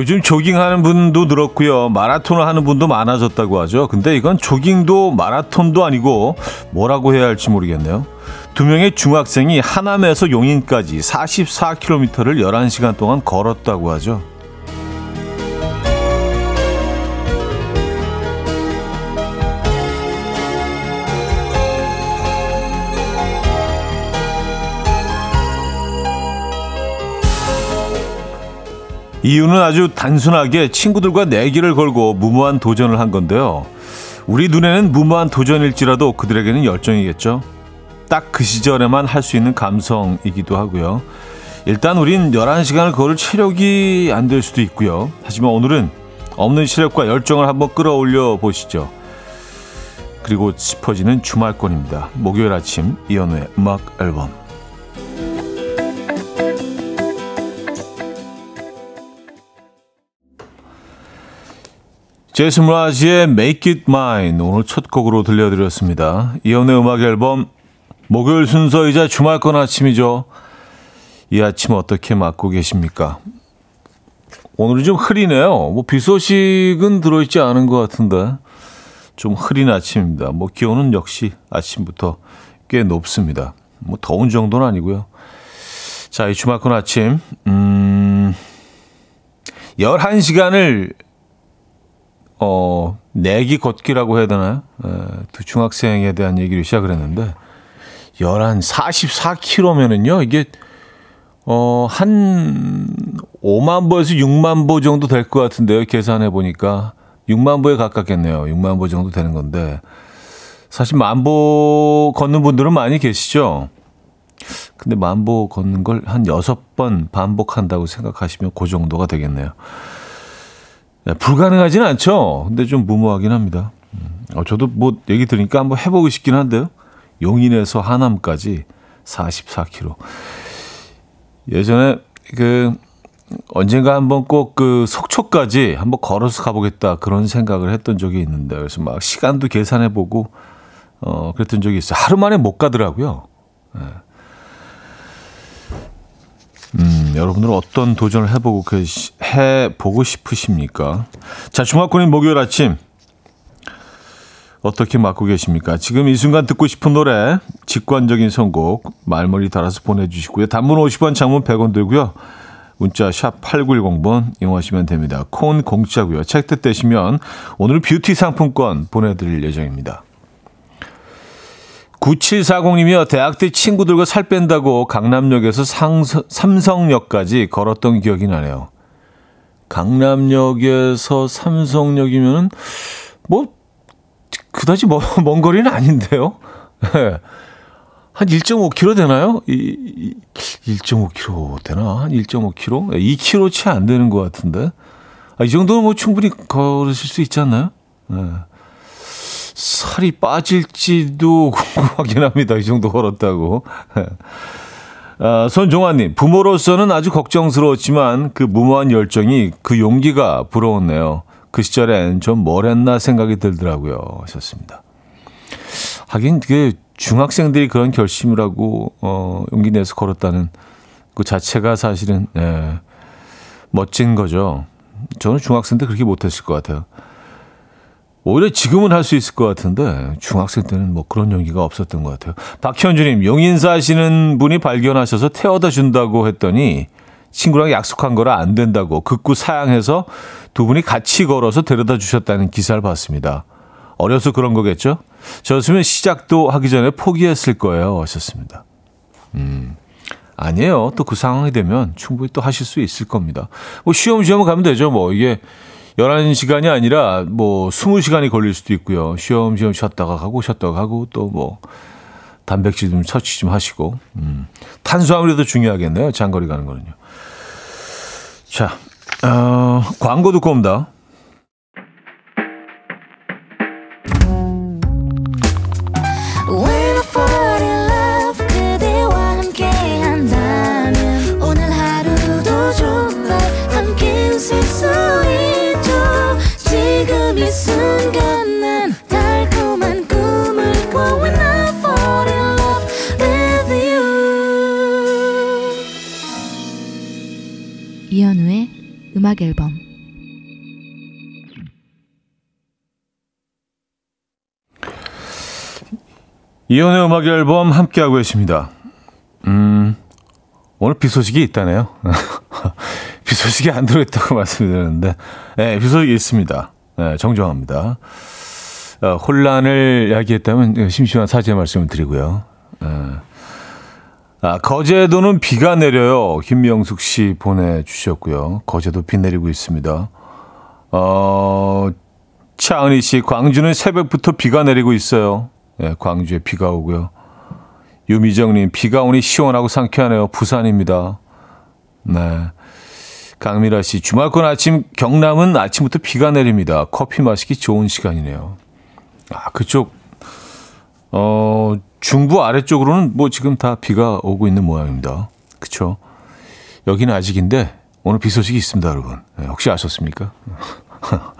요즘 조깅하는 분도 늘었고요. 마라톤을 하는 분도 많아졌다고 하죠. 근데 이건 조깅도 마라톤도 아니고 뭐라고 해야 할지 모르겠네요. 두 명의 중학생이 하남에서 용인까지 44km를 11시간 동안 걸었다고 하죠. 이유는 아주 단순하게 친구들과 내기를 걸고 무모한 도전을 한 건데요. 우리 눈에는 무모한 도전일지라도 그들에게는 열정이겠죠. 딱 그 시절에만 할 수 있는 감성이기도 하고요. 일단 우린 11시간을 걸을 체력이 안 될 수도 있고요. 하지만 오늘은 없는 시력과 열정을 한번 끌어올려 보시죠. 그리고 짚어지는 주말권입니다. 목요일 아침 이연우의 음악 앨범 제이슨 라지의 Make It Mine 오늘 첫 곡으로 들려드렸습니다. 이연의 음악 앨범 목요일 순서이자 주말권 아침이죠. 이 아침 어떻게 맞고 계십니까? 오늘은 좀 흐리네요. 뭐 비 소식은 들어있지 않은 것 같은데 좀 흐린 아침입니다. 뭐 기온은 역시 아침부터 꽤 높습니다. 뭐 더운 정도는 아니고요. 자, 이 주말권 아침 음 11시간을 어, 내기 걷기라고 해야 되나요? 에, 두 중학생에 대한 얘기를 시작을 했는데, 11, 44km면은요, 이게, 어, 한 5만 보에서 6만 보 정도 될 것 같은데요. 계산해 보니까. 6만 보에 가깝겠네요. 6만 보 정도 되는 건데. 사실 만보 걷는 분들은 많이 계시죠? 근데 만보 걷는 걸 한 6번 반복한다고 생각하시면 그 정도가 되겠네요. 네, 불가능하지는 않죠. 근데 좀 무모하긴 합니다. 음, 어, 저도 뭐 얘기 들으니까 한번 해보고 싶긴 한데요. 용인에서 하남까지 44km. 예전에 그 언젠가 한번 꼭 그 속초까지 한번 걸어서 가보겠다 그런 생각을 했던 적이 있는데 그래서 막 시간도 계산해보고 어 그랬던 적이 있어요. 하루 만에 못 가더라고요. 네. 음, 여러분들은 어떤 도전을 해보고 계시, 해보고 싶으십니까? 자, 중학권인 목요일 아침. 어떻게 맞고 계십니까? 지금 이 순간 듣고 싶은 노래, 직관적인 선곡, 말머리 달아서 보내주시고요. 단문 50원, 장문 100원 들고요. 문자 샵 8910번 이용하시면 됩니다. 콘 공짜고요. 책 뜻 되시면 오늘 뷰티 상품권 보내드릴 예정입니다. 9740님이요. 대학 때 친구들과 살 뺀다고 강남역에서 상, 삼성역까지 걸었던 기억이 나네요. 강남역에서 삼성역이면은 뭐 그다지 먼, 먼 거리는 아닌데요. 한 1.5km 되나요? 이, 1.5km 되나? 한 1.5km? 2km 채 안 되는 것 같은데. 아, 이 정도는 뭐 충분히 걸으실 수 있지 않나요? 네. 살이 빠질지도 궁금하긴 합니다. 이 정도 걸었다고. 아, 손종환님, 부모로서는 아주 걱정스러웠지만 그 무모한 열정이 그 용기가 부러웠네요. 그 시절엔 좀 뭘 했나 생각이 들더라고요. 하셨습니다. 하긴 그 중학생들이 그런 결심을 하고 어, 용기 내서 걸었다는 그 자체가 사실은 예, 멋진 거죠. 저는 중학생 때 그렇게 못했을 것 같아요. 오히려 지금은 할 수 있을 것 같은데 중학생 때는 뭐 그런 용기가 없었던 것 같아요. 박현주님 용인 사시는 분이 발견하셔서 태워다 준다고 했더니 친구랑 약속한 거라 안 된다고 극구 사양해서 두 분이 같이 걸어서 데려다 주셨다는 기사를 봤습니다. 어려서 그런 거겠죠? 저였으면 시작도 하기 전에 포기했을 거예요. 하셨습니다. 음. 아니에요. 또 그 상황이 되면 충분히 또 하실 수 있을 겁니다. 뭐 쉬엄쉬엄 가면 되죠. 뭐 이게 11시간이 아니라 뭐 20시간이 걸릴 수도 있고요. 쉬엄쉬엄 쉬었다가 가고 쉬었다가 가고 또 뭐 단백질 좀 섭취 좀 하시고. 음. 탄수화물이 더 중요하겠네요. 장거리 가는 거는요. 자, 어, 광고 듣고 옵니다. 음악 앨범 이혼의 음악 앨범 함께하고 계십니다. 음, 오늘 비 소식이 있다네요. 비 소식이 안 들어있다고 말씀드렸는데, 네, 비 소식이 있습니다. 네, 정정합니다. 어, 혼란을 야기했다면 예, 심심한 사죄 말씀을 드리고요. 네. 아, 거제도는 비가 내려요. 김명숙 씨 보내주셨고요. 거제도 비 내리고 있습니다. 어, 차은희 씨, 광주는 새벽부터 비가 내리고 있어요. 네, 광주에 비가 오고요. 유미정님, 비가 오니 시원하고 상쾌하네요. 부산입니다. 네. 강미라 씨, 주말권 아침 경남은 아침부터 비가 내립니다. 커피 마시기 좋은 시간이네요. 아, 그쪽, 어, 중부 아래쪽으로는 뭐 지금 다 비가 오고 있는 모양입니다. 그쵸? 여기는 아직인데, 오늘 비 소식이 있습니다, 여러분. 네, 혹시 아셨습니까?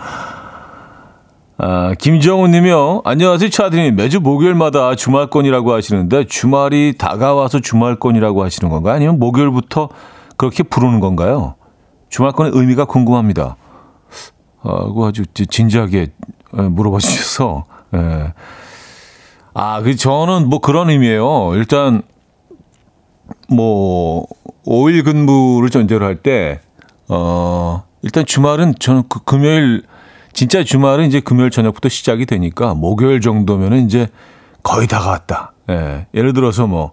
아, 김정훈 님이요. 안녕하세요, 차드님. 매주 목요일마다 주말권이라고 하시는데, 주말이 다가와서 주말권이라고 하시는 건가요? 아니면 목요일부터 그렇게 부르는 건가요? 주말권의 의미가 궁금합니다. 하고 아주 진지하게 물어봐 주셔서, 예. 아, 그, 저는 뭐 그런 의미예요. 일단, 뭐, 5일 근무를 전제로 할 때, 어, 일단 주말은 저는 그 금요일, 진짜 주말은 이제 금요일 저녁부터 시작이 되니까 목요일 정도면은 이제 거의 다 갔다. 예. 예를 들어서 뭐,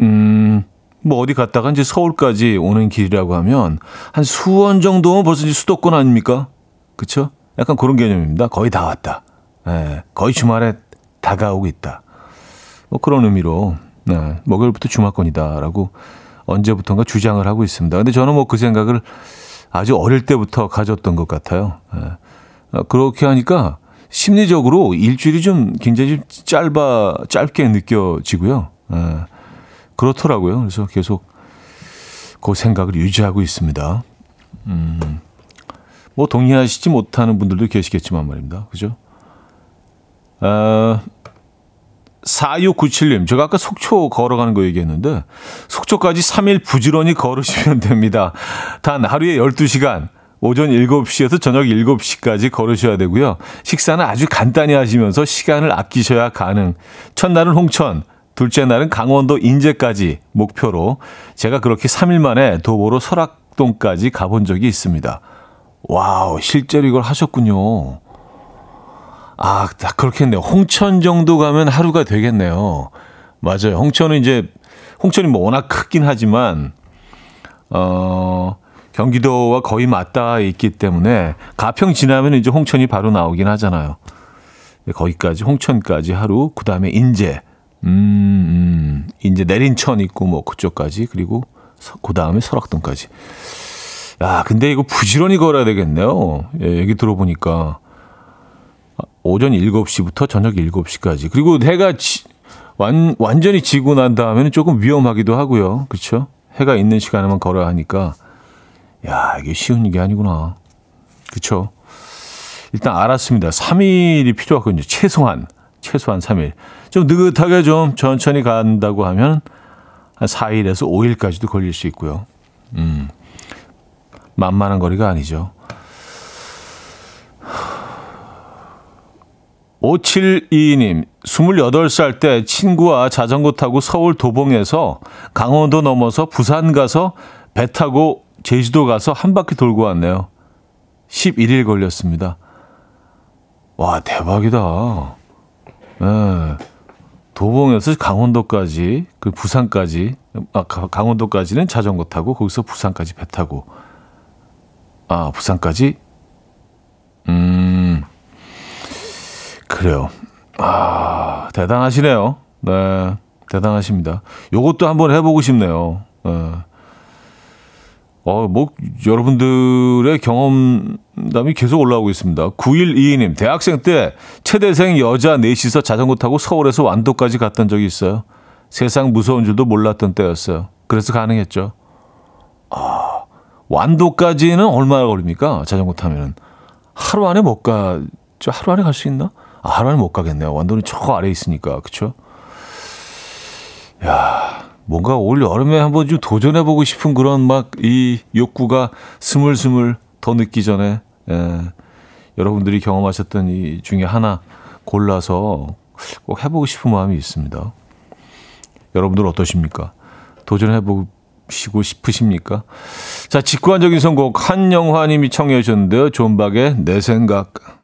음, 뭐 어디 갔다가 이제 서울까지 오는 길이라고 하면 한 수원 정도면 벌써 이제 수도권 아닙니까? 그쵸? 약간 그런 개념입니다. 거의 다 왔다. 예. 거의 주말에 다가오고 있다. 뭐 그런 의미로, 네. 목요일부터 주말권이다라고 언제부턴가 주장을 하고 있습니다. 근데 저는 뭐 그 생각을 아주 어릴 때부터 가졌던 것 같아요. 예. 그렇게 하니까 심리적으로 일주일이 좀 굉장히 좀 짧아, 짧게 느껴지고요. 예. 그렇더라고요. 그래서 계속 그 생각을 유지하고 있습니다. 음, 뭐 동의하시지 못하는 분들도 계시겠지만 말입니다. 그죠? 아, 4697님, 제가 아까 속초 걸어가는 거 얘기했는데, 속초까지 3일 부지런히 걸으시면 됩니다. 단 하루에 12시간, 오전 7시에서 저녁 7시까지 걸으셔야 되고요. 식사는 아주 간단히 하시면서 시간을 아끼셔야 가능. 첫날은 홍천, 둘째 날은 강원도 인제까지 목표로 제가 그렇게 3일 만에 도보로 설악동까지 가본 적이 있습니다. Wow, 실제로 이걸 하셨군요. 아, 그렇겠네요. 홍천 정도 가면 하루가 되겠네요. 맞아요. 홍천은 이제, 홍천이 뭐 워낙 크긴 하지만, 어, 경기도와 거의 맞닿아 있기 때문에 가평 지나면 이제 홍천이 바로 나오긴 하잖아요. 거기까지, 홍천까지 하루, 그 다음에 인제, 음, 음, 인제 내린천 있고 뭐 그쪽까지, 그리고 그 다음에 설악동까지. 야, 근데 이거 부지런히 걸어야 되겠네요. 예, 얘기 들어보니까. 오전 7시부터 저녁 7시까지. 그리고 해가 지, 완, 완전히 지고 난 다음에는 조금 위험하기도 하고요. 그렇죠? 해가 있는 시간에만 걸어야 하니까 야, 이게 쉬운 게 아니구나. 그렇죠? 일단 알았습니다. 3일이 필요하거든요. 최소한. 최소한 3일. 좀 느긋하게 좀 천천히 간다고 하면 한 4일에서 5일까지도 걸릴 수 있고요. 음. 만만한 거리가 아니죠. 5722님, 28살 때 친구와 자전거 타고 서울 도봉에서 강원도 넘어서 부산 가서 배 타고 제주도 가서 한 바퀴 돌고 왔네요. 11일 걸렸습니다. 와, 대박이다. 네. 도봉에서 강원도까지, 그 부산까지, 아, 강원도까지는 자전거 타고 거기서 부산까지 배 타고, 아, 부산까지, 음, 그래요. 아, 대단하시네요. 네. 대단하십니다. 요것도 한번 해보고 싶네요. 네. 어, 뭐, 여러분들의 경험담이 계속 올라오고 있습니다. 9122님, 대학생 때 최대생 여자 넷이서 자전거 타고 서울에서 완도까지 갔던 적이 있어요. 세상 무서운 줄도 몰랐던 때였어요. 그래서 가능했죠. 아, 완도까지는 얼마나 걸립니까? 자전거 타면은. 하루 안에 못 가, 저 하루 안에 갈 수 있나? 아, 안에 못 가겠네요. 완도는 저 아래 있으니까. 그쵸? 야 뭔가 올 여름에 한번 좀 도전해보고 싶은 그런 막 이 욕구가 스물스물 더 늦기 전에, 예, 여러분들이 경험하셨던 이 중에 하나 골라서 꼭 해보고 싶은 마음이 있습니다. 여러분들 어떠십니까? 도전해보시고 싶으십니까? 자, 직관적인 선곡 한영화님이 청해 주셨는데요. 존박의 내 생각.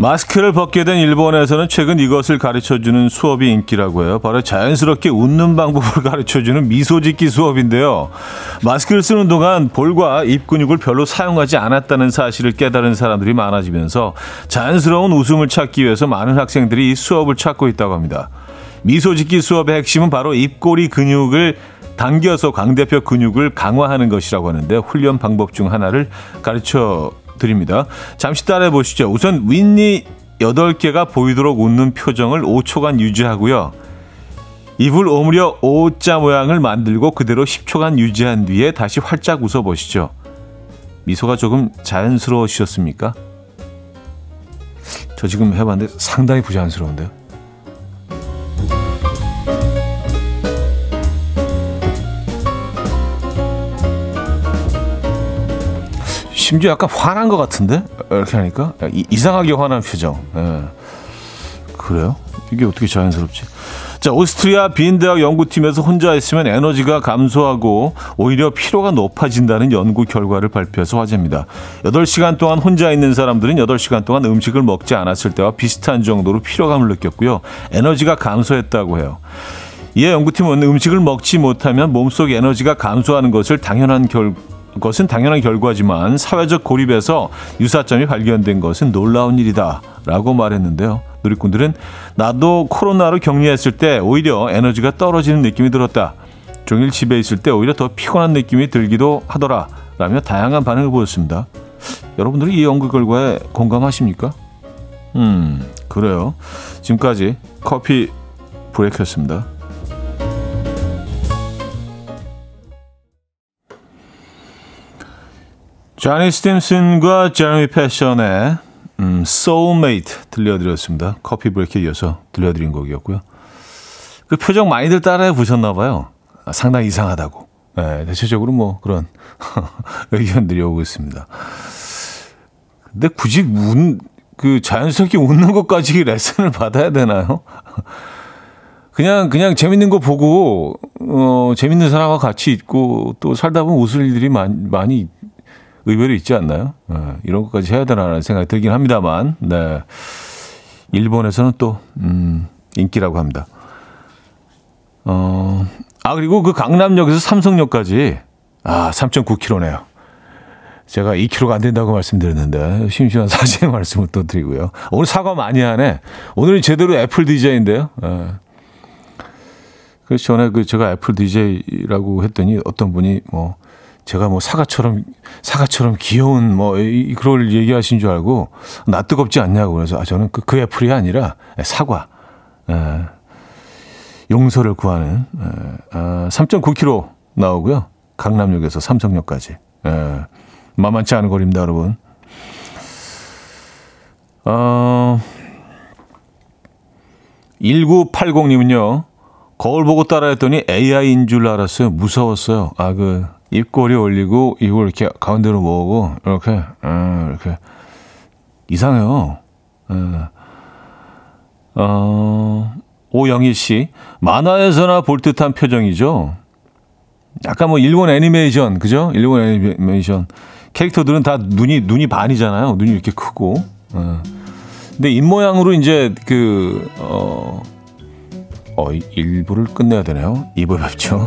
마스크를 벗게 된 일본에서는 최근 이것을 가르쳐주는 수업이 인기라고 해요. 바로 자연스럽게 웃는 방법을 가르쳐주는 미소 짓기 수업인데요. 마스크를 쓰는 동안 볼과 입 근육을 별로 사용하지 않았다는 사실을 깨달은 사람들이 많아지면서 자연스러운 웃음을 찾기 위해서 많은 학생들이 이 수업을 찾고 있다고 합니다. 미소 짓기 수업의 핵심은 바로 입꼬리 근육을 당겨서 광대뼈 근육을 강화하는 것이라고 하는데 훈련 방법 중 하나를 가르쳐 드립니다. 잠시 따라해 보시죠. 우선 윗니 8개가 보이도록 웃는 표정을 5초간 유지하고요. 입을 오므려 O자 모양을 만들고 그대로 10초간 유지한 뒤에 다시 활짝 웃어 보시죠. 미소가 조금 자연스러우셨습니까? 저 지금 해봤는데 상당히 부자연스러운데요. 심지어 약간 화난 것 같은데 이렇게 하니까 이, 상하게 화난 표정. 예. 그래요? 이게 어떻게 자연스럽지? 자, 오스트리아 빈 대학 연구팀에서 혼자 있으면 에너지가 감소하고 오히려 피로가 높아진다는 연구 결과를 발표해서 화제입니다. 8시간 동안 혼자 있는 사람들은 8시간 동안 음식을 먹지 않았을 때와 비슷한 정도로 피로감을 느꼈고요. 에너지가 감소했다고 해요. 이에 연구팀은 음식을 먹지 못하면 몸속 에너지가 감소하는 것을 당연한 결, 것은 당연한 결과지만 사회적 고립에서 유사점이 발견된 것은 놀라운 일이다. 라고 말했는데요. 누리꾼들은 나도 코로나로 격리했을 때 오히려 에너지가 떨어지는 느낌이 들었다. 종일 집에 있을 때 오히려 더 피곤한 느낌이 들기도 하더라. 라며 다양한 반응을 보였습니다. 여러분들이 이 연구 결과에 공감하십니까? 음, 그래요. 지금까지 커피 브레이크였습니다. 자니 스팀슨과 제레미 패션의 음, Soulmate 들려드렸습니다. 커피 브레이크에 이어서 들려드린 곡이었고요. 그 표정 많이들 따라해 보셨나 봐요. 아, 상당히 이상하다고. 네, 대체적으로 뭐 그런 의견들이 오고 있습니다. 근데 굳이 운, 그 자연스럽게 웃는 것까지 레슨을 받아야 되나요? 그냥 그냥 재밌는 거 보고 어 재밌는 사람과 같이 있고 또 살다 보면 웃을 일들이 많이 많이 의외로 있지 않나요? 네, 이런 것까지 해야 되나라는 생각이 들긴 합니다만, 네. 일본에서는 또, 음, 인기라고 합니다. 어, 아, 그리고 그 강남역에서 삼성역까지, 아, 3.9km네요. 제가 2km가 안 된다고 말씀드렸는데, 심심한 사실의 말씀을 또 드리고요. 오늘 사과 많이 하네. 오늘은 제대로 애플 DJ인데요. 네. 그래서 전에 그 제가 애플 DJ라고 했더니 어떤 분이 뭐, 제가 뭐 사과처럼 사과처럼 귀여운 뭐 이, 그걸 얘기하신 줄 알고 나 뜨겁지 않냐고 그래서 아 저는 그, 그 애플이 아니라 사과. 에, 용서를 구하는 에, 아, 3.9km 나오고요. 강남역에서 삼성역까지. 에, 만만치 않은 거리입니다 여러분. 어, 1980님은요 거울 보고 따라 했더니 AI인 줄 알았어요. 무서웠어요. 아 그 입꼬리 올리고 이걸 이렇게 가운데로 모으고 이렇게 음, 이렇게 이상해요. 음. 어, 오영희 씨 만화에서나 볼 듯한 표정이죠. 약간 뭐 일본 애니메이션 그죠? 일본 애니메이션 캐릭터들은 다 눈이 눈이 반이잖아요. 눈이 이렇게 크고. 어. 근데 입 모양으로 이제 그 어, 어 일부를 끝내야 되네요. 입을 뵙죠.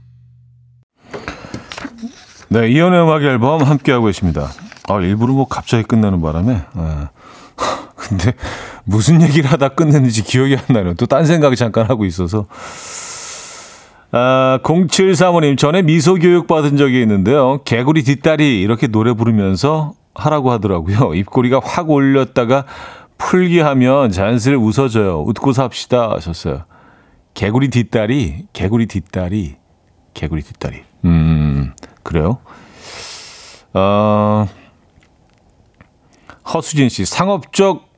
네, 이현우의 음악 앨범 함께하고 계십니다. 아, 일부러 뭐 갑자기 끝나는 바람에 아, 근데 무슨 얘기를 하다 끝냈는지 기억이 안 나요. 또 딴 생각 잠깐 하고 있어서 아, 0735님, 전에 미소 교육 받은 적이 있는데요. 개구리 뒷다리 이렇게 노래 부르면서 하라고 하더라고요. 입꼬리가 확 올렸다가 풀기 하면 자연스레 웃어져요. 웃고 삽시다 하셨어요. 개구리 뒷다리, 개구리 뒷다리, 개구리 뒷다리. 음, 그래요? 어, 허수진 씨, 상업적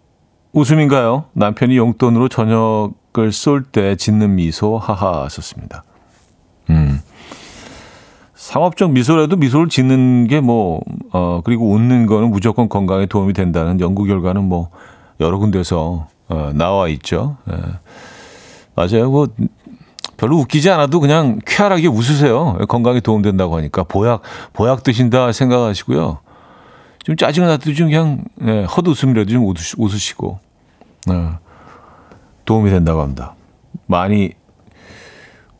웃음인가요? 남편이 용돈으로 저녁을 쏠 때 짓는 미소, 하하 하셨습니다. 음. 상업적 미소라도 미소를 짓는 게 뭐, 어, 그리고 웃는 거는 무조건 건강에 도움이 된다는 연구 결과는 뭐, 여러 군데서, 어, 나와 있죠. 예. 맞아요. 뭐, 별로 웃기지 않아도 그냥 쾌활하게 웃으세요. 건강에 도움된다고 하니까. 보약, 보약 드신다 생각하시고요. 좀 짜증 나도 좀 그냥, 예, 헛웃음이라도 좀 웃으시, 고 예, 도움이 된다고 합니다. 많이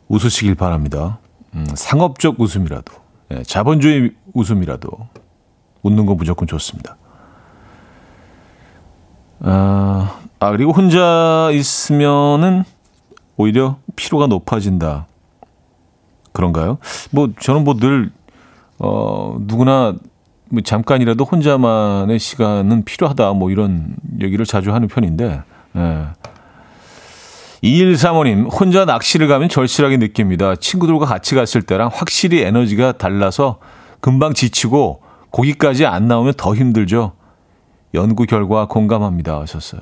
웃으시길 바랍니다. 음, 상업적 웃음이라도, 예, 자본주의 웃음이라도 웃는 건 무조건 좋습니다. 아, 아 그리고 혼자 있으면은 오히려 피로가 높아진다. 그런가요? 뭐 저는 뭐 늘 어, 누구나 뭐 잠깐이라도 혼자만의 시간은 필요하다. 뭐 이런 얘기를 자주 하는 편인데. 예. 2135님, 혼자 낚시를 가면 절실하게 느낍니다. 친구들과 같이 갔을 때랑 확실히 에너지가 달라서 금방 지치고 고기까지 안 나오면 더 힘들죠. 연구 결과 공감합니다. 하셨어요.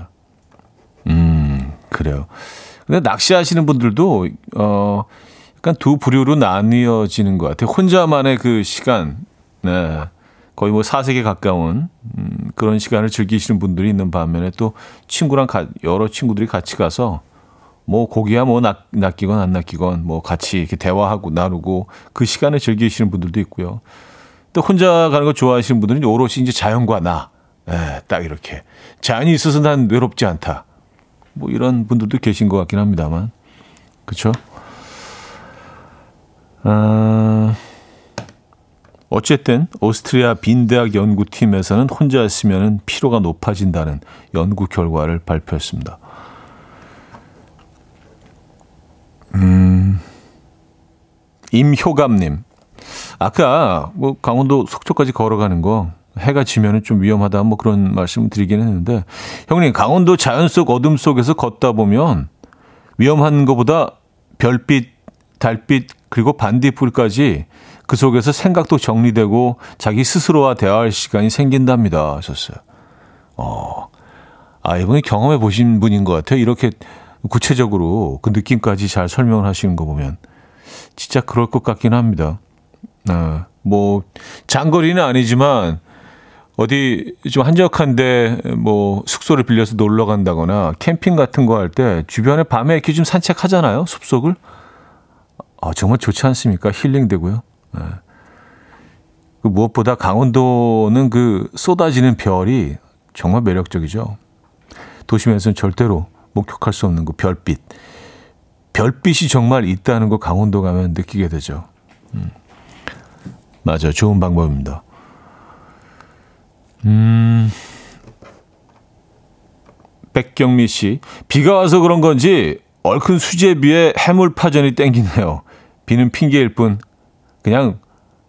음, 그래요. 근데 낚시하시는 분들도, 어, 약간 두 부류로 나뉘어지는 것 같아요. 혼자만의 그 시간, 네. 거의 뭐 사색에 가까운 음, 그런 시간을 즐기시는 분들이 있는 반면에 또 친구랑 가, 여러 친구들이 같이 가서 뭐 고기야 뭐 낚, 낚이건 안 낚이건 뭐 같이 이렇게 대화하고 나누고 그 시간을 즐기시는 분들도 있고요. 또 혼자 가는 거 좋아하시는 분들은 오롯이 이제 자연과 나, 예, 딱 이렇게 자연이 있어서 난 외롭지 않다. 뭐 이런 분들도 계신 것 같긴 합니다만, 그렇죠? 아, 어쨌든 오스트리아 빈대학 연구팀에서는 혼자 있으면 피로가 높아진다는 연구 결과를 발표했습니다. 음, 임효감님. 아까 뭐 강원도 속초까지 걸어가는 거 해가 지면은 좀 위험하다 뭐 그런 말씀을 드리긴 했는데 형님 강원도 자연 속 어둠 속에서 걷다 보면 위험한 것보다 별빛, 달빛 그리고 반딧불까지 그 속에서 생각도 정리되고 자기 스스로와 대화할 시간이 생긴답니다 하셨어요. 어, 아 이번에 경험해 보신 분인 것 같아요. 이렇게 구체적으로 그 느낌까지 잘 설명을 하시는 거 보면 진짜 그럴 것 같긴 합니다. 아, 뭐 장거리는 아니지만 어디 좀 한적한데 뭐 숙소를 빌려서 놀러 간다거나 캠핑 같은 거 할 때 주변에 밤에 이렇게 좀 산책하잖아요. 숲속을. 아, 정말 좋지 않습니까? 힐링되고요. 네. 그 무엇보다 강원도는 그 쏟아지는 별이 정말 매력적이죠. 도심에서는 절대로 목격할 수 없는 그 별빛. 별빛이 정말 있다는 거 강원도 가면 느끼게 되죠. 음. 맞아요. 좋은 방법입니다. 음. 백경미 씨. 비가 와서 그런 건지 얼큰 수제비에 해물파전이 땡기네요. 비는 핑계일 뿐 그냥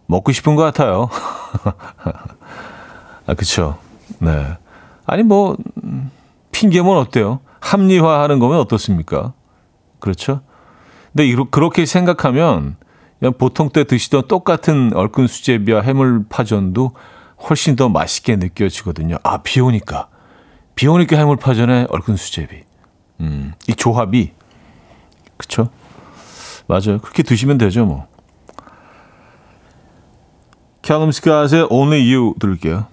먹고 싶은 것 같아요. 아, 그쵸. 네. 아니, 뭐, 핑계면 어때요? 합리화하는 거면 어떻습니까? 그렇죠? 근데 이러, 그렇게 생각하면 그냥 보통 때 드시던 똑같은 얼큰 수제비와 해물 파전도 훨씬 더 맛있게 느껴지거든요. 아, 비 오니까. 비 오니까 해물 파전에 얼큰 수제비. 음, 이 조합이 그쵸? 맞아요. 그렇게 드시면 되죠, 뭐. 캘럼 스카즈의 Only You 들을게요.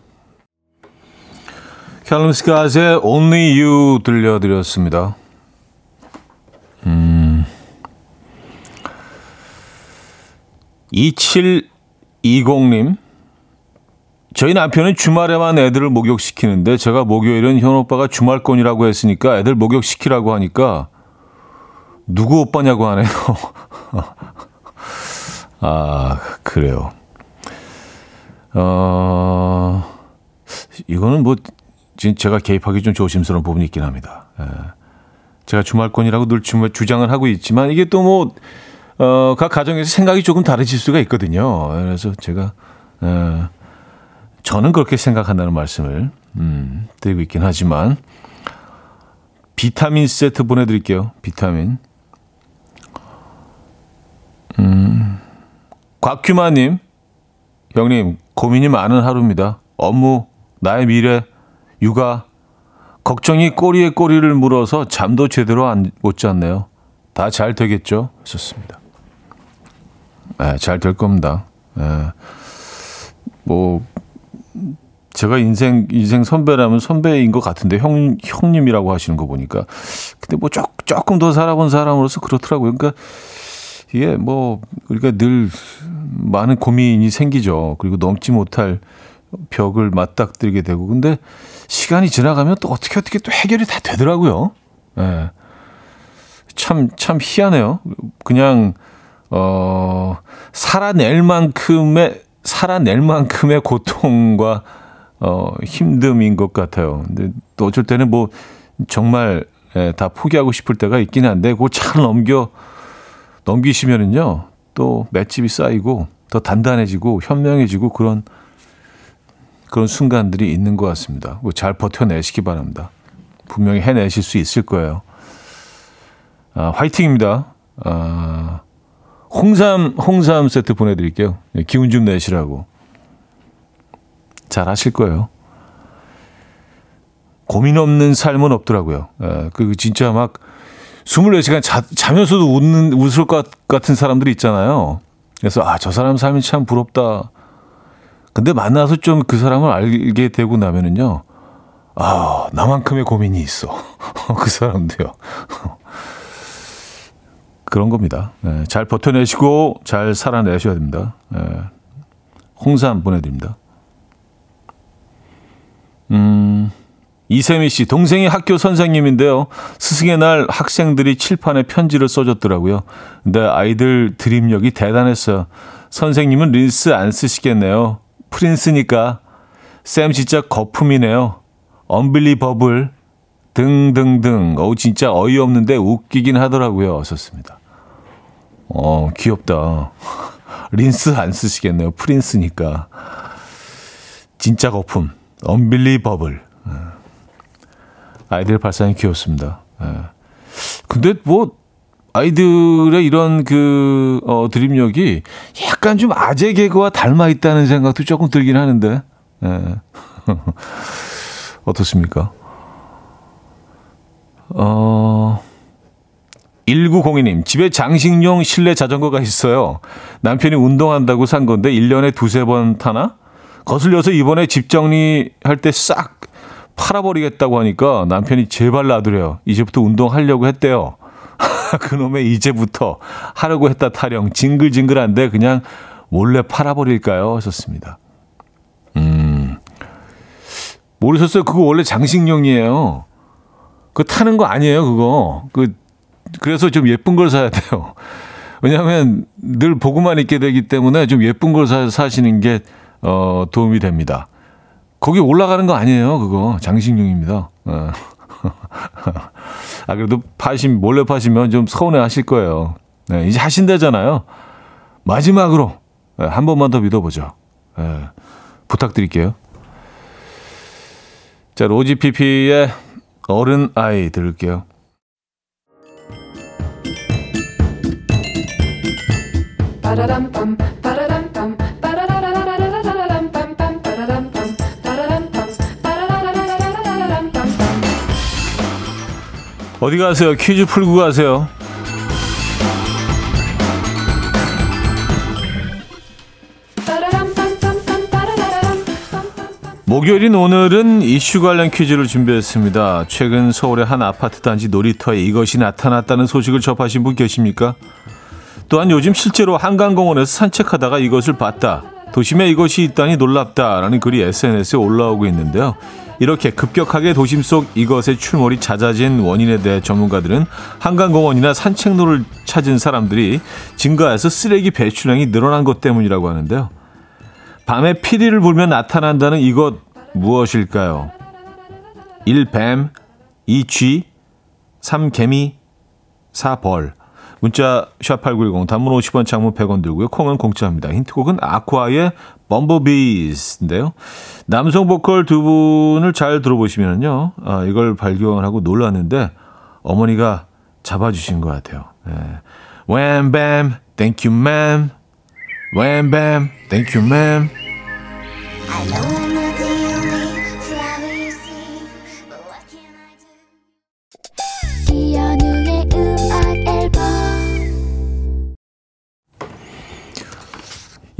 캘럼 스카즈의 Only You 들려드렸습니다. 음. 2720님. 저희 남편은 주말에만 애들을 목욕시키는데 제가 목요일은 현 오빠가 주말권이라고 했으니까 애들 목욕시키라고 하니까 누구 오빠냐고 하네요. 아, 그래요. 어, 이거는 뭐, 지금 제가 개입하기 좀 조심스러운 부분이 있긴 합니다. 예. 제가 주말권이라고 늘 주장을 하고 있지만 이게 또 뭐, 어, 각 가정에서 생각이 조금 다르실 수가 있거든요. 그래서 제가, 어, 저는 그렇게 생각한다는 말씀을, 음, 드리고 있긴 하지만, 비타민 세트 보내드릴게요. 비타민. 음, 곽규마님, 형님, 고민이 많은 하루입니다. 업무, 나의 미래, 육아, 걱정이 꼬리에 꼬리를 물어서 잠도 제대로 안, 못 잤네요. 다 잘 되겠죠? 좋습니다. 네, 잘될 겁니다. 네. 뭐, 제가 인생, 인생 선배라면 선배인 것 같은데, 형, 형님이라고 하시는 거 보니까. 근데 뭐, 조, 조금 더 살아본 사람으로서 그렇더라고요. 그러니까, 이게 뭐 우리가 늘 많은 고민이 생기죠. 그리고 넘지 못할 벽을 맞닥뜨리게 되고 근데 시간이 지나가면 또 어떻게 어떻게 또 해결이 다 되더라고요. 예. 네. 참, 참 희한해요. 그냥, 어, 살아낼 만큼의, 살아낼 만큼의 고통과, 어, 힘듦인 것 같아요. 근데 또 어쩔 때는 뭐, 정말, 예, 다 포기하고 싶을 때가 있긴 한데, 그거 잘 넘겨, 넘기시면은요, 또 맷집이 쌓이고 더 단단해지고 현명해지고 그런 그런 순간들이 있는 것 같습니다. 뭐잘 버텨내시기 바랍니다. 분명히 해내실 수 있을 거예요. 아, 화이팅입니다. 아, 홍삼 홍삼 세트 보내드릴게요. 예, 기운 좀 내시라고. 잘 하실 거예요. 고민 없는 삶은 없더라고요. 아, 그 진짜 막 24시간 자, 자면서도 웃는, 웃을 것 같은 사람들이 있잖아요. 그래서, 아, 저 사람 삶이 참 부럽다. 근데 만나서 좀 그 사람을 알게 되고 나면은요, 아, 나만큼의 고민이 있어. 그 사람도요. 그런 겁니다. 네, 잘 버텨내시고 잘 살아내셔야 됩니다. 네, 홍삼 보내드립니다. 음, 이세미 씨, 동생이 학교 선생님인데요. 스승의 날 학생들이 칠판에 편지를 써줬더라고요. 근데 아이들 드립력이 대단했어요. 선생님은 린스 안 쓰시겠네요. 프린스니까. 쌤 진짜 거품이네요. 언빌리버블 등등등. 어우 진짜 어이없는데 웃기긴 하더라고요. 썼습니다. 어, 귀엽다. 린스 안 쓰시겠네요. 프린스니까. 진짜 거품. 언빌리버블. 아이들 발상이 귀엽습니다. 예. 근데 뭐 아이들의 이런 그 어, 드립력이 약간 좀 아재 개그와 닮아 있다는 생각도 조금 들긴 하는데 예. 어떻습니까? 어. 1902님, 집에 장식용 실내 자전거가 있어요. 남편이 운동한다고 산 건데 1년에 두세 번 타나? 거슬려서 이번에 집 정리할 때 싹 팔아버리겠다고 하니까 남편이 제발 놔두래요. 이제부터 운동하려고 했대요. 그놈의 이제부터 하려고 했다 타령 징글징글한데 그냥 몰래 팔아버릴까요? 하셨습니다. 음. 모르셨어요? 그거 원래 장식용이에요. 그거 타는 거 아니에요, 그거. 그, 그래서 좀 예쁜 걸 사야 돼요. 왜냐하면 늘 보고만 있게 되기 때문에 좀 예쁜 걸 사, 사시는 게, 어, 도움이 됩니다. 거기 올라가는 거 아니에요, 그거. 장식용입니다. 어. 아, 그래도 파심, 몰래 파시면 좀 서운해 하실 거예요. 네, 이제 하신다잖아요. 마지막으로 네, 한 번만 더 믿어보죠. 네, 부탁드릴게요. 자, 로지피피의 어른 아이 들을게요. 어디 가세요? 퀴즈 풀고 가세요. 목요일인 오늘은 이슈 관련 퀴즈를 준비했습니다. 최근 서울의 한 아파트 단지 놀이터에 이것이 나타났다는 소식을 접하신 분 계십니까? 또한 요즘 실제로 한강공원에서 산책하다가 이것을 봤다. 도심에 이것이 있다니 놀랍다라는 글이 SNS에 올라오고 있는데요. 이렇게 급격하게 도심 속 이것의 출몰이 잦아진 원인에 대해 전문가들은 한강공원이나 산책로를 찾은 사람들이 증가해서 쓰레기 배출량이 늘어난 것 때문이라고 하는데요. 밤에 피리를 불면 나타난다는 이것 무엇일까요? 1. 뱀 2. 쥐 3. 개미 4. 벌 문자 샵8910 단문 50원 장문 100원 들고요. 콩은 공짜입니다. 힌트곡은 아쿠아의 범버비스인데요. 남성 보컬 두 분을 잘 들어보시면요. 아, 이걸 발견하고 놀랐는데 어머니가 잡아주신 것 같아요. 네. Thank you ma'am. Wham bam, thank you ma'am.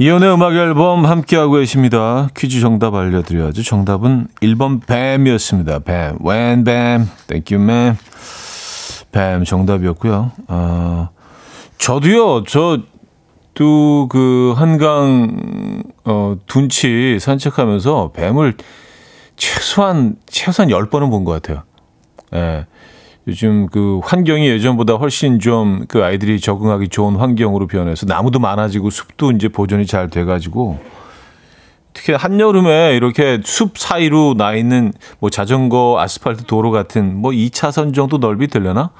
이연의 음악 앨범 함께하고 계십니다. 퀴즈 정답 알려드려야죠. 정답은 1번 뱀이었습니다. 뱀. When 뱀. Thank you, man. 뱀 정답이었고요. 아, 저도요, 저도 그 한강, 어, 둔치 산책하면서 뱀을 최소한, 최소한 10번은 본 것 같아요. 예. 요즘 그 환경이 예전보다 훨씬 좀 그 아이들이 적응하기 좋은 환경으로 변해서 나무도 많아지고 숲도 이제 보존이 잘 돼가지고 특히 한여름에 이렇게 숲 사이로 나 있는 뭐 자전거 아스팔트 도로 같은 뭐 2차선 정도 넓이 되려나?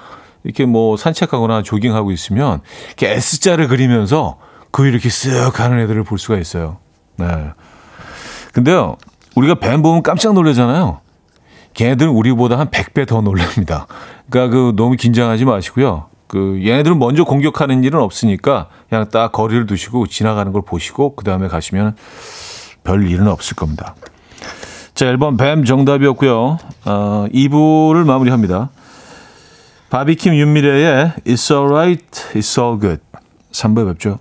이렇게 뭐 산책하거나 조깅하고 있으면 이렇게 S자를 그리면서 그 이렇게 쓱 가는 애들을 볼 수가 있어요. 네. 근데요, 우리가 뱀 보면 깜짝 놀라잖아요. 걔네들은 우리보다 한 100배 더 놀랍니다. 그러니까 그 너무 긴장하지 마시고요. 그 얘네들은 먼저 공격하는 일은 없으니까 그냥 딱 거리를 두시고 지나가는 걸 보시고 그 다음에 가시면 별 일은 없을 겁니다. 자, 1번 뱀 정답이었고요. 어, 2부를 마무리합니다. 바비킴 윤미래의 It's alright, it's all good. 3부에 뵙죠.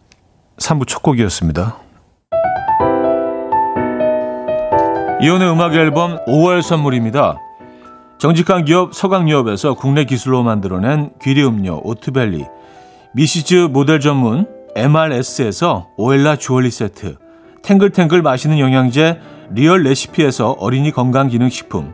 3부 첫 곡이었습니다. 이혼의 음악 앨범 5월 선물입니다. 정직한 기업 서강유업에서 국내 기술로 만들어낸 귀리 음료 오트벨리, 미시즈 모델 전문 MRS에서 오엘라 주얼리 세트, 탱글탱글 맛있는 영양제 리얼 레시피에서 어린이 건강기능식품,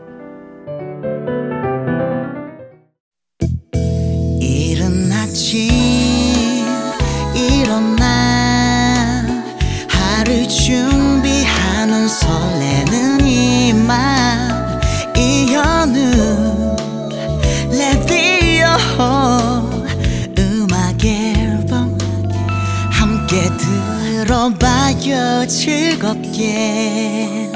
즐겁게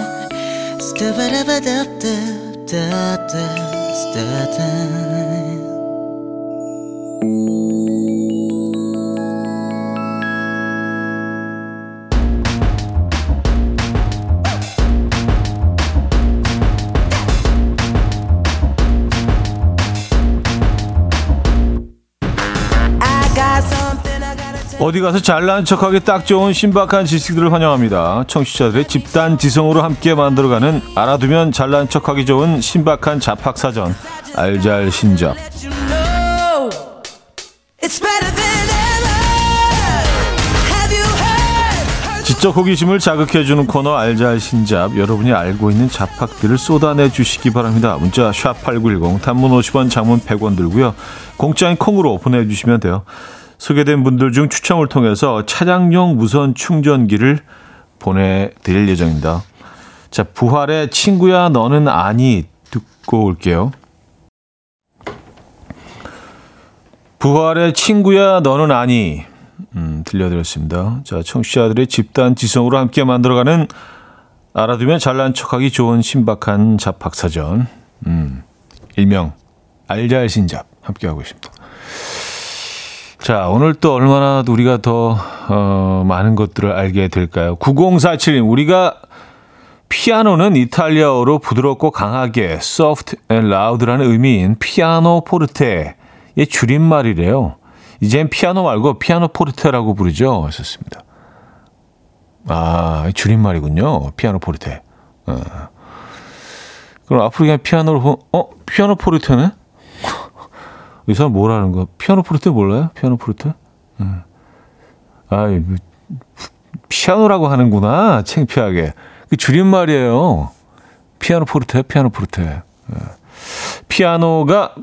어디 가서 잘난 척하기 딱 좋은 신박한 지식들을 환영합니다. 청취자들의 집단 지성으로 함께 만들어가는 알아두면 잘난 척하기 좋은 신박한 잡학사전 알잘신잡. 지적 호기심을 자극해주는 코너 알잘신잡 여러분이 알고 있는 잡학들을 쏟아내 주시기 바랍니다. 문자 샵 8910 단문 50원 장문 100원 들고요. 공짜인 콩으로 보내주시면 돼요. 소개된 분들 중 추첨을 통해서 차량용 무선 충전기를 보내드릴 예정입니다. 자, 부활의 친구야 너는 아니 듣고 올게요. 부활의 친구야 너는 아니 음, 들려드렸습니다. 자, 청취자들의 집단 지성으로 함께 만들어가는 알아두면 잘난 척하기 좋은 신박한 잡학사전 음, 일명 알잘신잡 함께하고 있습니다. 자, 오늘 또 얼마나 우리가 더, 어, 많은 것들을 알게 될까요? 9047님, 우리가 피아노는 이탈리아어로 부드럽고 강하게, soft and loud라는 의미인 피아노 포르테의 줄임말이래요. 이젠 피아노 말고 피아노 포르테라고 부르죠. 하셨습니다. 아, 줄임말이군요. 피아노 포르테. 어. 그럼 앞으로 그냥 피아노로, 어? 피아노 포르테네? 이 사람 뭐라는 거? 피아노 포르테 몰라요? 피아노 포르테? 음. 아, 피아노라고 하는구나. 창피하게. 그 줄임말이에요. 피아노 포르테, 피아노 포르테. 예. 피아노가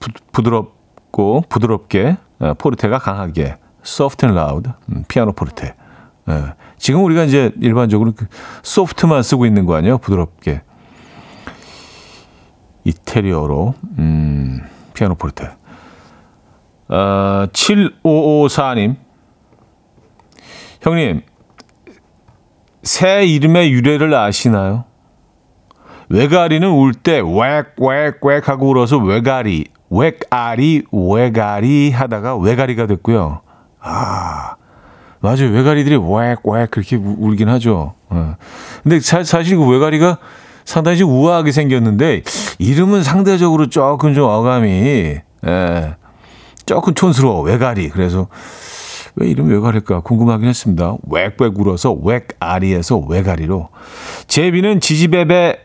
부, 부드럽고 부드럽게, 예, 포르테가 강하게, soft and loud, 음, 피아노 포르테. 예. 지금 우리가 이제 일반적으로 그 소프트만 쓰고 있는 거 아니에요? 부드럽게. 이태리어로, 음, 피아노 포르테. 어, 7554님. 형님, 새 이름의 유래를 아시나요? 외가리는 울 때 웩웩웩 하고 울어서 외가리, 웩아리, 외가리 하다가 외가리가 됐고요. 아, 맞아요. 외가리들이 웩웩 그렇게 울긴 하죠. 어. 근데 사, 사실 그 외가리가 상당히 좀 우아하게 생겼는데 이름은 상대적으로 조금 좀 어감이 예, 조금 촌스러워. 외가리. 그래서 왜 이름 외가리일까 궁금하긴 했습니다. 웩웩 울어서 웩아리에서 외가리로. 제비는 지지배배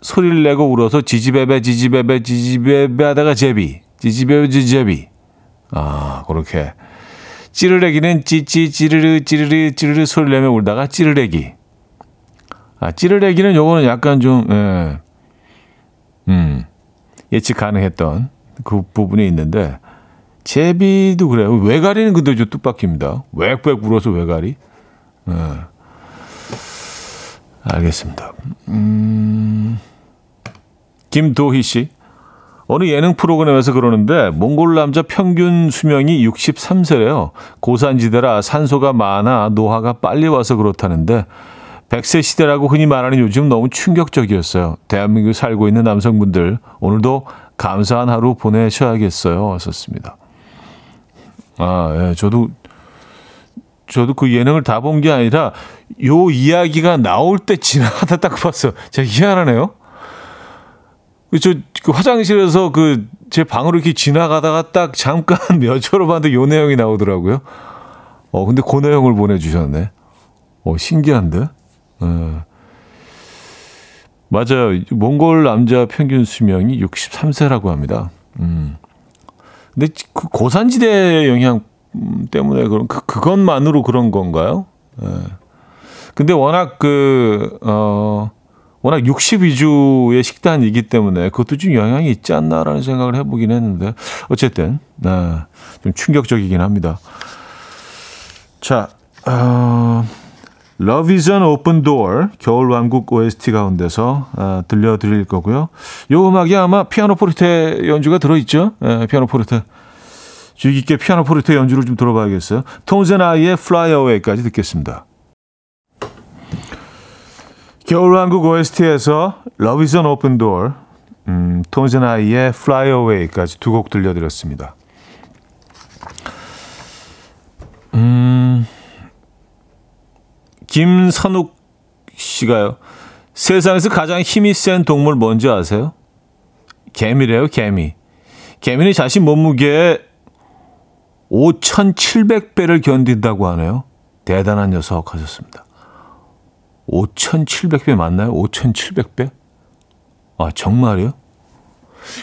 소리를 내고 울어서 지지배배 지지배배 지지배배 하다가 제비. 지지배배 지지배비. 아, 그렇게. 찌르레기는 찌찌 찌르르 찌르르 찌르르 소리를 내며 울다가 찌르레기. 아, 찌르레기는 요거는 약간 좀 예. 음. 예측 가능했던 그 부분이 있는데 제비도 그래요. 외가리는 근데 좀 뜻밖입니다. 웩웩 울어서 외가리. 네. 알겠습니다. 음, 김도희 씨. 어느 예능 프로그램에서 그러는데 몽골 남자 평균 수명이 63세래요. 고산지대라 산소가 많아 노화가 빨리 와서 그렇다는데 100세 시대라고 흔히 말하는 요즘 너무 충격적이었어요. 대한민국 살고 있는 남성분들 오늘도 감사한 하루 보내셔야겠어요. 썼습니다. 아, 예, 저도 저도 그 예능을 다 본 게 아니라 요 이야기가 나올 때 지나가다 딱 봤어. 제가 희한하네요. 저 그 화장실에서 그 제 방으로 이렇게 지나가다가 딱 잠깐 몇 초로 봤는데 요 내용이 나오더라고요. 어, 근데 그 내용을 보내주셨네. 어, 신기한데? 예. 맞아요. 몽골 남자 평균 수명이 63세라고 합니다. 음. 근데 그 고산지대 영향 때문에 그런 그 그것만으로 그런 건가요? 예. 근데 워낙 그 어. 워낙 60 위주의 식단이기 때문에 그것도 좀 영향이 있지 않나라는 생각을 해보긴 했는데 어쨌든 네, 좀 충격적이긴 합니다. 자, 어, Love is an open door 겨울왕국 OST 가운데서 어, 들려드릴 거고요. 요 음악이 아마 피아노 포르테 연주가 들어있죠. 예, 피아노 포르테. 주의 깊게 피아노 포르테 연주를 좀 들어봐야겠어요. 톰zen 아이의 Fly Away까지 듣겠습니다. 겨울왕국 OST에서 Love is an open door, 음, 톰zen 아이의 Fly Away까지 두 곡 들려드렸습니다. 음... 김선욱 씨가요. 세상에서 가장 힘이 센 동물 뭔지 아세요? 개미래요, 개미. 개미는 자신 몸무게 5,700배를 견딘다고 하네요. 대단한 녀석 하셨습니다. 5,700배 맞나요? 5,700배? 아, 정말이요?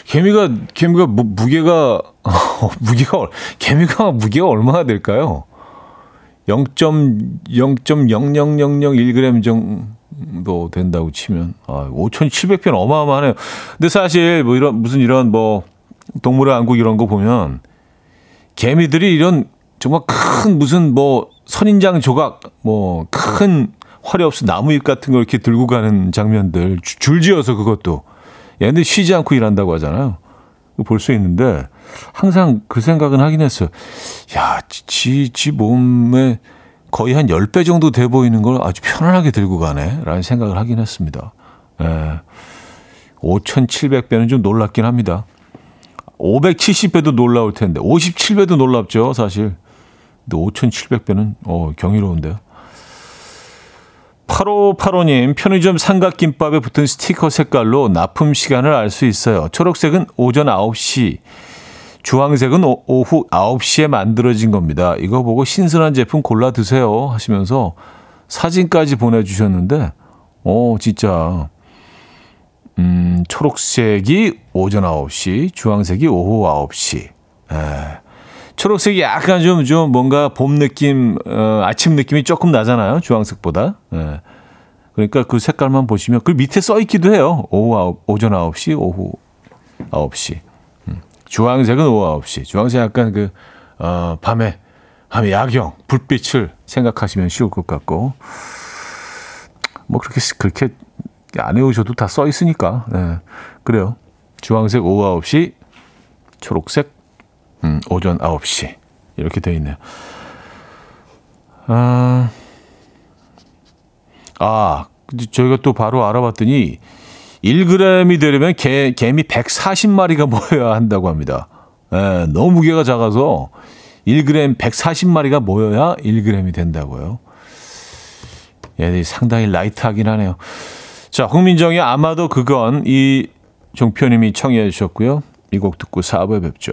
개미가, 개미가 무, 무게가, 무게가, 개미가 무게가 얼마나 될까요? 0.0.00001g 정도 된다고 치면, 아, 5,700배는 어마어마하네요. 근데 사실 뭐 이런, 무슨 이런 뭐, 동물의 왕국 이런 거 보면, 개미들이 이런 정말 큰 무슨 뭐 선인장 조각, 뭐 큰 화려 없이 나무잎 같은 걸 이렇게 들고 가는 장면들 줄지어서 그것도 얘네들 쉬지 않고 일한다고 하잖아요. 볼 수 있는데 항상 그 생각은 하긴 했어요. 야, 지, 지 몸에 거의 한 10배 정도 돼 보이는 걸 아주 편안하게 들고 가네. 라는 생각을 하긴 했습니다. 예. 5,700배는 좀 놀랍긴 합니다. 570배도 놀라울 텐데, 57배도 놀랍죠, 사실. 근데 5,700배는, 어, 경이로운데요. 8585님, 편의점 삼각김밥에 붙은 스티커 색깔로 납품 시간을 알 수 있어요. 초록색은 오전 9시, 주황색은 오, 오후 9시에 만들어진 겁니다. 이거 보고 신선한 제품 골라 드세요. 하시면서 사진까지 보내주셨는데, 어, 진짜. 음, 초록색이 오전 9시, 주황색이 오후 9시. 에. 초록색이 약간 좀, 좀 뭔가 봄 느낌, 어, 아침 느낌이 조금 나잖아요. 주황색보다. 예. 그러니까 그 색깔만 보시면 그 밑에 써 있기도 해요. 오후 9, 오전 9시, 오후 9시. 음. 주황색은 오후 9시. 주황색 약간 그, 어, 밤에, 밤에 야경, 불빛을 생각하시면 쉬울 것 같고. 뭐 그렇게, 그렇게 안 해오셔도 다 써 있으니까. 네. 그래요. 주황색 오후 9시, 초록색 음, 오전 9시. 이렇게 되어 있네요. 아, 아, 저희가 또 바로 알아봤더니 1g이 되려면 개, 개미 140마리가 모여야 한다고 합니다. 예, 너무 무게가 작아서 1g 140마리가 모여야 1g이 된다고요. 얘들이 상당히 라이트하긴 하네요. 자, 홍민정의 아마도 그건 이 종표님이 청해 주셨고요. 이 곡 듣고 4부에 뵙죠.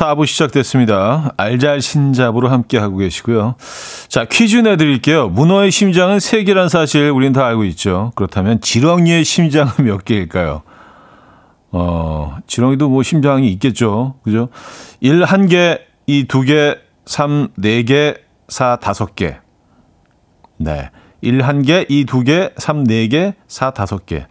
4부 시작됐습니다. 알잘신잡으로 함께하고 계시고요. 자, 퀴즈 내드릴게요. 문어의 심장은 3개란 사실 우린 다 알고 있죠. 그렇다면 지렁이의 심장은 몇 개일까요? 어, 지렁이도 뭐 심장이 있겠죠. 그죠? 1, 1개, 2, 2개, 3, 4개, 4, 5개. 네. 1, 1개, 2, 2개, 3, 4개, 4, 5개.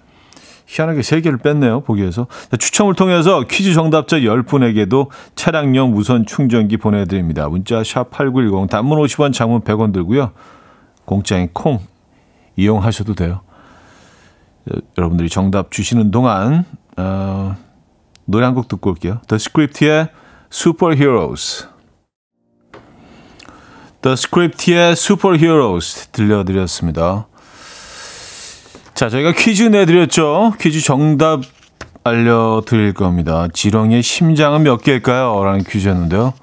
희한하게 3개를 뺐네요. 보기에서. 추첨을 통해서 퀴즈 정답자 10분에게도 차량용 무선 충전기 보내드립니다. 문자 샵 8910 단문 50원 장문 100원 들고요. 공짜인 콩 이용하셔도 돼요. 여러분들이 정답 주시는 동안 어, 노래 한 곡 듣고 올게요. The Script의 Superheroes The Script의 Superheroes 들려드렸습니다. 자, 저희가 퀴즈 내드렸죠. 퀴즈 정답 알려드릴 겁니다. 지렁이의 심장은 몇 개일까요? 라는 퀴즈였는데요.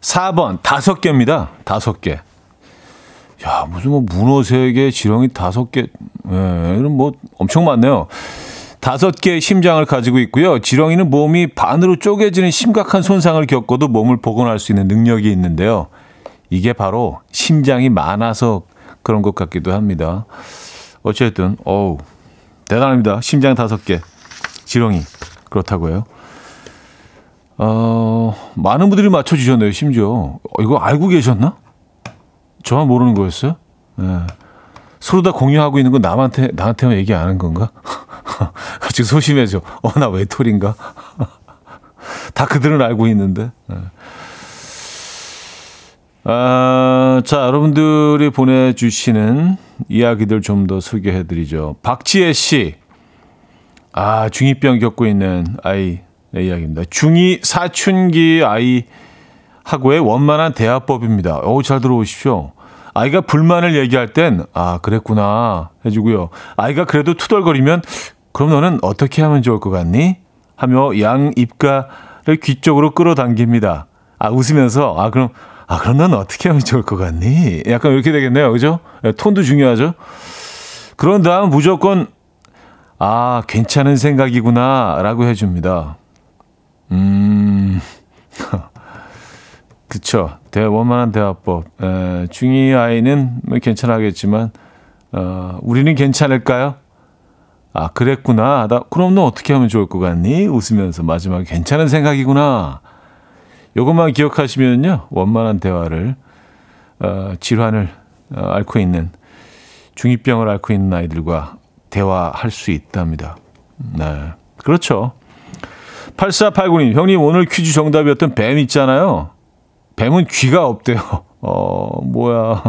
4번, 5개입니다. 5개. 야, 무슨 뭐 문어 3개, 지렁이 5개. 예, 이런 뭐 엄청 많네요. 다섯 개의 심장을 가지고 있고요. 지렁이는 몸이 반으로 쪼개지는 심각한 손상을 겪어도 몸을 복원할 수 있는 능력이 있는데요. 이게 바로 심장이 많아서 그런 것 같기도 합니다. 어쨌든 어우 대단합니다. 심장 다섯 개 지렁이 그렇다고요. 어 많은 분들이 맞춰주셨네요. 심지어 어, 이거 알고 계셨나? 저만 모르는 거였어요? 네. 서로 다 공유하고 있는 건 남한테 나한테만 얘기 안 한 건가? 갑자기 소심해져. 어 나 외톨인가? 다 그들은 알고 있는데. 네. 아, 자, 여러분들이 보내주시는 이야기들 좀 더 소개해드리죠. 박지혜 씨. 아, 중2병 겪고 있는 아이 이야기입니다. 중2 사춘기 아이하고의 원만한 대화법입니다. 오, 잘 들어오십시오. 아이가 불만을 얘기할 땐, 아, 그랬구나. 해주고요. 아이가 그래도 투덜거리면, 그럼 너는 어떻게 하면 좋을 것 같니? 하며 양 입가를 귀 쪽으로 끌어당깁니다. 아, 웃으면서, 아, 그럼, 아, 그럼 넌 어떻게 하면 좋을 것 같니? 약간 이렇게 되겠네요. 그죠? 네, 톤도 중요하죠. 그런 다음 무조건, 아, 괜찮은 생각이구나. 라고 해줍니다. 음, 그쵸. 대, 원만한 대화법. 에, 중2 아이는 뭐 괜찮아하겠지만, 어, 우리는 괜찮을까요? 아, 그랬구나. 나, 그럼 너 어떻게 하면 좋을 것 같니? 웃으면서 마지막에 괜찮은 생각이구나. 요것만 기억하시면요. 원만한 대화를, 어, 질환을 어, 앓고 있는, 중2병을 앓고 있는 아이들과 대화할 수 있답니다. 네. 그렇죠. 8489님, 형님 오늘 퀴즈 정답이었던 뱀 있잖아요. 뱀은 귀가 없대요. 어, 뭐야.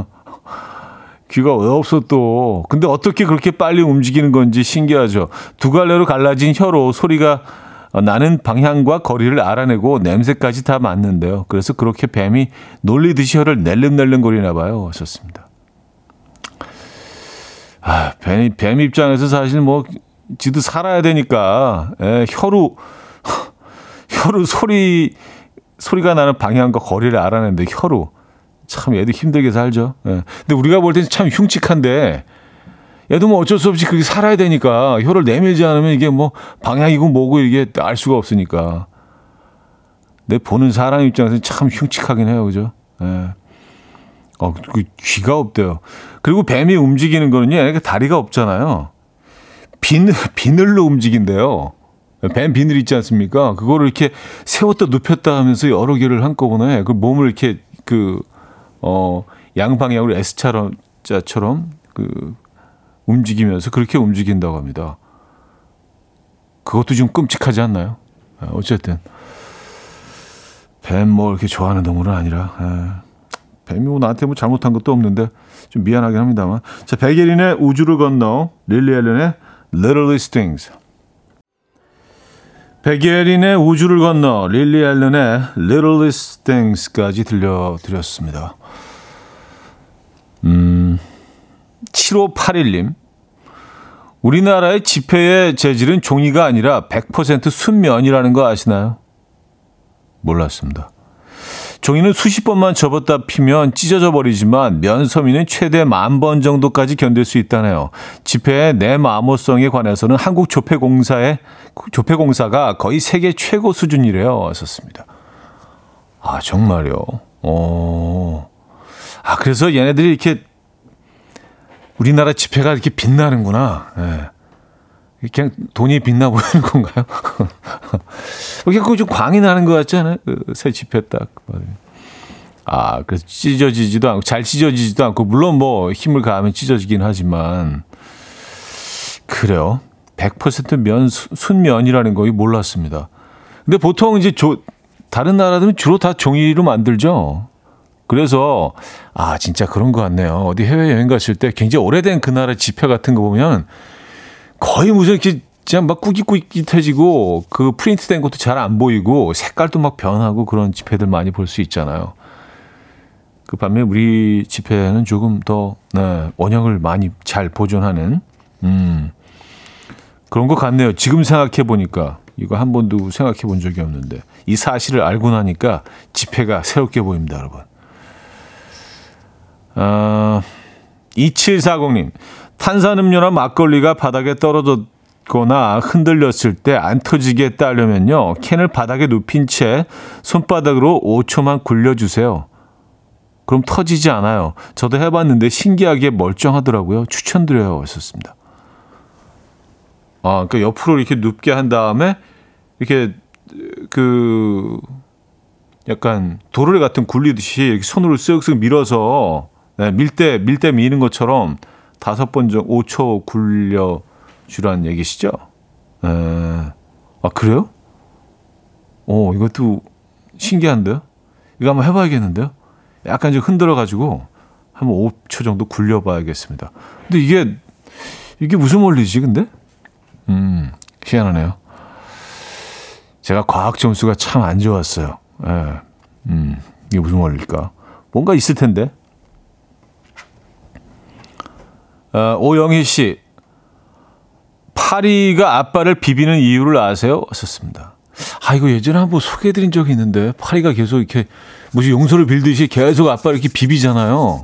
귀가 왜 없어 또. 근데 어떻게 그렇게 빨리 움직이는 건지 신기하죠. 두 갈래로 갈라진 혀로 소리가 나는 방향과 거리를 알아내고 냄새까지 다 맡는데요. 그래서 그렇게 뱀이 놀리듯이 혀를 낼름낼름 거리나 봐요. 하셨습니다. 아, 뱀, 뱀 입장에서 사실 뭐, 지도 살아야 되니까, 에, 혀로, 혀로 소리, 소리가 나는 방향과 거리를 알아내는데 혀로. 참 얘도 힘들게 살죠. 예. 근데 우리가 볼 때는 참 흉측한데 얘도 뭐 어쩔 수 없이 그게 살아야 되니까 혀를 내밀지 않으면 이게 뭐 방향이고 뭐고 이게 알 수가 없으니까. 내 보는 사람 입장에서는 참 흉측하긴 해요. 그죠? 예. 어, 그 귀가 없대요. 그리고 뱀이 움직이는 거는요, 얘가 다리가 없잖아요. 비늘, 비늘로 움직인대요. 뱀 비늘 있지 않습니까? 그거를 이렇게 세웠다 눕혔다 하면서 여러 개를 한꺼번에 그 몸을 이렇게 그, 어, 양방향으로 S처럼, S자처럼 그 움직이면서 그렇게 움직인다고 합니다. 그것도 좀 끔찍하지 않나요? 아, 어쨌든. 뱀 뭐 이렇게 좋아하는 동물은 아니라, 에, 뱀이 뭐 나한테 뭐 잘못한 것도 없는데 좀 미안하긴 합니다만. 자, 백예린의 우주를 건너, 릴리 앨런의 Littlest Things. 백예린의 우주를 건너 릴리 앨런의 Littlest Things까지 들려드렸습니다. 음, 7581님. 우리나라의 지폐의 재질은 종이가 아니라 100% 순면이라는 거 아시나요? 몰랐습니다. 종이는 수십 번만 접었다 피면 찢어져 버리지만 면섬이는 최대 만 번 정도까지 견딜 수 있다네요. 지폐의 내마모성에 관해서는 한국 조폐공사의 조폐공사가 거의 세계 최고 수준이래요. 하셨습니다. 아 정말요. 어. 아 그래서 얘네들이 이렇게 우리나라 지폐가 이렇게 빛나는구나. 예. 그냥 돈이 빛나 보이는 건가요? 이게 그좀 광이 나는 것 같지 않아요? 그새 지폐 딱. 아, 그래서 찢어지지도 않고, 잘 찢어지지도 않고, 물론 뭐 힘을 가하면 찢어지긴 하지만, 그래요. 100% 면, 순면이라는 거 몰랐습니다. 근데 보통 이제 조, 다른 나라들은 주로 다 종이로 만들죠. 그래서, 아, 진짜 그런 것 같네요. 어디 해외 여행 갔을 때 굉장히 오래된 그 나라 지폐 같은 거 보면 거의 무슨 이렇게 그냥 막 꾸깃꾸깃해지고 그 프린트 된 것도 잘 안 보이고 색깔도 막 변하고 그런 지폐들 많이 볼 수 있잖아요. 그 반면 우리 지폐는 조금 더 네, 원형을 많이 잘 보존하는 음, 그런 것 같네요. 지금 생각해 보니까 이거 한 번도 생각해 본 적이 없는데 이 사실을 알고 나니까 지폐가 새롭게 보입니다, 여러분. 아, 2740님 탄산음료나 막걸리가 바닥에 떨어졌 거나 흔들렸을 때 안 터지게 따려면요. 캔을 바닥에 눕힌 채 손바닥으로 5초만 굴려주세요. 그럼 터지지 않아요. 저도 해봤는데 신기하게 멀쩡하더라고요. 추천드려요. 하셨습니다. 아, 그러니까 옆으로 이렇게 눕게 한 다음에 이렇게 그 약간 도르래 같은 굴리듯이 이렇게 손으로 쓱쓱 밀어서 네, 밀대 밀대 미는 것처럼 다섯 번 정도 5초 굴려 주란 얘기시죠? 에, 아, 그래요? 오, 이것도 신기한데요? 이거 한번 해봐야겠는데요? 약간 좀 흔들어 가지고 한번 5초 정도 굴려봐야겠습니다. 근데 이게, 이게 무슨 원리지, 근데? 음, 희한하네요. 제가 과학 점수가 참 안 좋았어요. 예. 음, 이게 무슨 원리일까? 뭔가 있을 텐데. 어, 오영희 씨, 파리가 아빠를 비비는 이유를 아세요? 썼습니다. 아, 이거 예전에 한번 소개해드린 적이 있는데, 파리가 계속 이렇게, 무슨 용서를 빌듯이 계속 아빠를 이렇게 비비잖아요.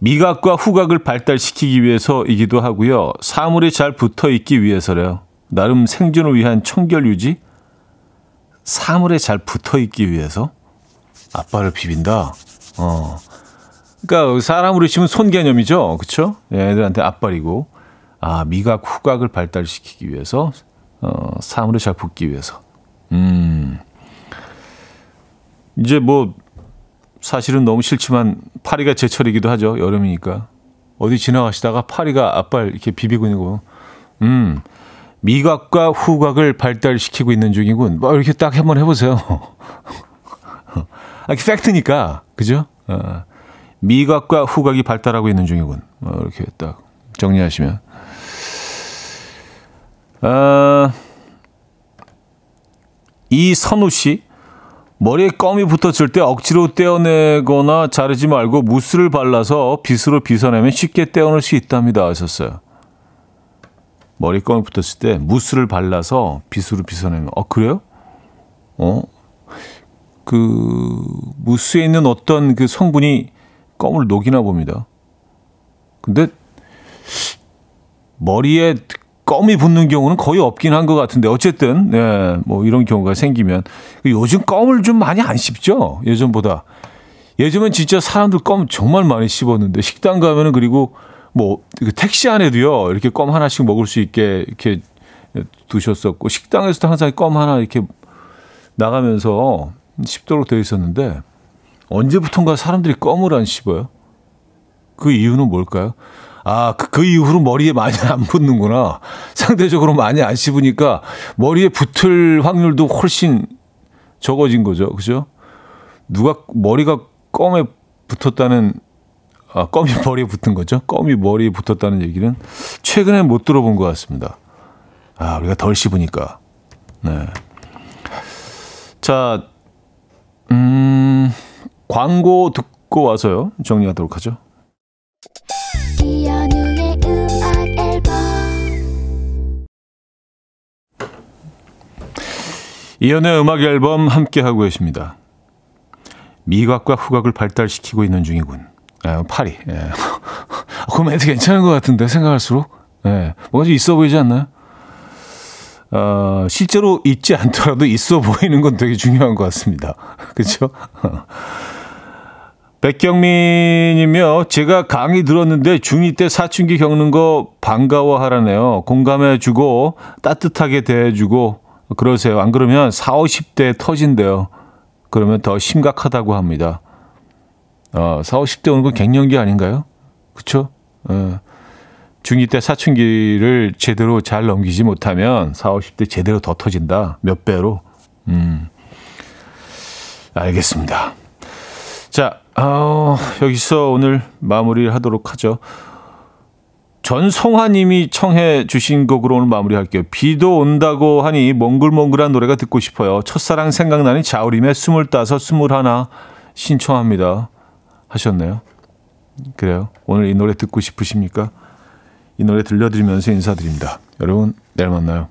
미각과 후각을 발달시키기 위해서이기도 하고요. 사물에 잘 붙어 있기 위해서래요. 나름 생존을 위한 청결 유지? 사물에 잘 붙어 있기 위해서? 아빠를 비빈다? 어. 그러니까 사람으로 치면 손 개념이죠. 그렇죠? 애들한테 앞발이고 아, 미각 후각을 발달시키기 위해서 어, 사물을 잘 붙기 위해서. 음. 이제 뭐 사실은 너무 싫지만 파리가 제철이기도 하죠. 여름이니까. 어디 지나가시다가 파리가 앞발 이렇게 비비고 있는 거. 음. 미각과 후각을 발달시키고 있는 중이군. 뭐 이렇게 딱 한번 해 보세요. 아, 팩트니까. 그죠? 어. 미각과 후각이 발달하고 있는 중이군. 뭐 이렇게 딱 정리하시면. 아, 이선우 씨. 머리에 껌이 붙었을 때 억지로 떼어내거나 자르지 말고 무스를 발라서 빗으로 빗어내면 쉽게 떼어낼 수 있답니다. 하셨어요. 머리 껌이 붙었을 때 무스를 발라서 빗으로 빗어내면. 어, 그래요? 어? 그, 무스에 있는 어떤 그 성분이 껌을 녹이나 봅니다. 근데 머리에 껌이 붙는 경우는 거의 없긴 한 것 같은데 어쨌든 네, 뭐 이런 경우가 생기면. 요즘 껌을 좀 많이 안 씹죠? 예전보다. 예전엔 진짜 사람들 껌 정말 많이 씹었는데 식당 가면은 그리고 뭐 택시 안에도요 이렇게 껌 하나씩 먹을 수 있게 이렇게 두셨었고 식당에서도 항상 껌 하나 이렇게 나가면서 씹도록 되어 있었는데 언제부턴가 사람들이 껌을 안 씹어요? 그 이유는 뭘까요? 아, 그, 그 이후로 머리에 많이 안 붙는구나. 상대적으로 많이 안 씹으니까 머리에 붙을 확률도 훨씬 적어진 거죠. 그죠? 누가 머리가 껌에 붙었다는, 아, 껌이 머리에 붙은 거죠. 껌이 머리에 붙었다는 얘기는 최근에 못 들어본 것 같습니다. 아, 우리가 덜 씹으니까. 네. 자, 음, 광고 듣고 와서요. 정리하도록 하죠. 이연의 음악 앨범 함께 하고 계십니다. 미각과 후각을 발달시키고 있는 중이군. 아, 파리. 예. 그 멘트 괜찮은 것 같은데 생각할수록 예. 좀 있어 보이지 않나요? 어, 실제로 있지 않더라도 있어 보이는 건 되게 중요한 것 같습니다. 그렇죠? 백경민이며 제가 강의 들었는데 중2 때 사춘기 겪는 거 반가워하라네요. 공감해주고 따뜻하게 대해주고 그러세요. 안 그러면 4, 50대 터진대요. 그러면 더 심각하다고 합니다. 어, 4, 50대 오는 건 갱년기 아닌가요? 그쵸? 어, 중2 때 사춘기를 제대로 잘 넘기지 못하면 4, 50대 제대로 더 터진다. 몇 배로. 음. 알겠습니다. 자, 어, 여기서 오늘 마무리 하도록 하죠. 전송화님이 청해 주신 곡으로 오늘 마무리할게요. 비도 온다고 하니 몽글몽글한 노래가 듣고 싶어요. 첫사랑 생각나는 자우림의 스물다섯, 스물하나 신청합니다. 하셨네요. 그래요. 오늘 이 노래 듣고 싶으십니까? 이 노래 들려드리면서 인사드립니다. 여러분, 내일 만나요.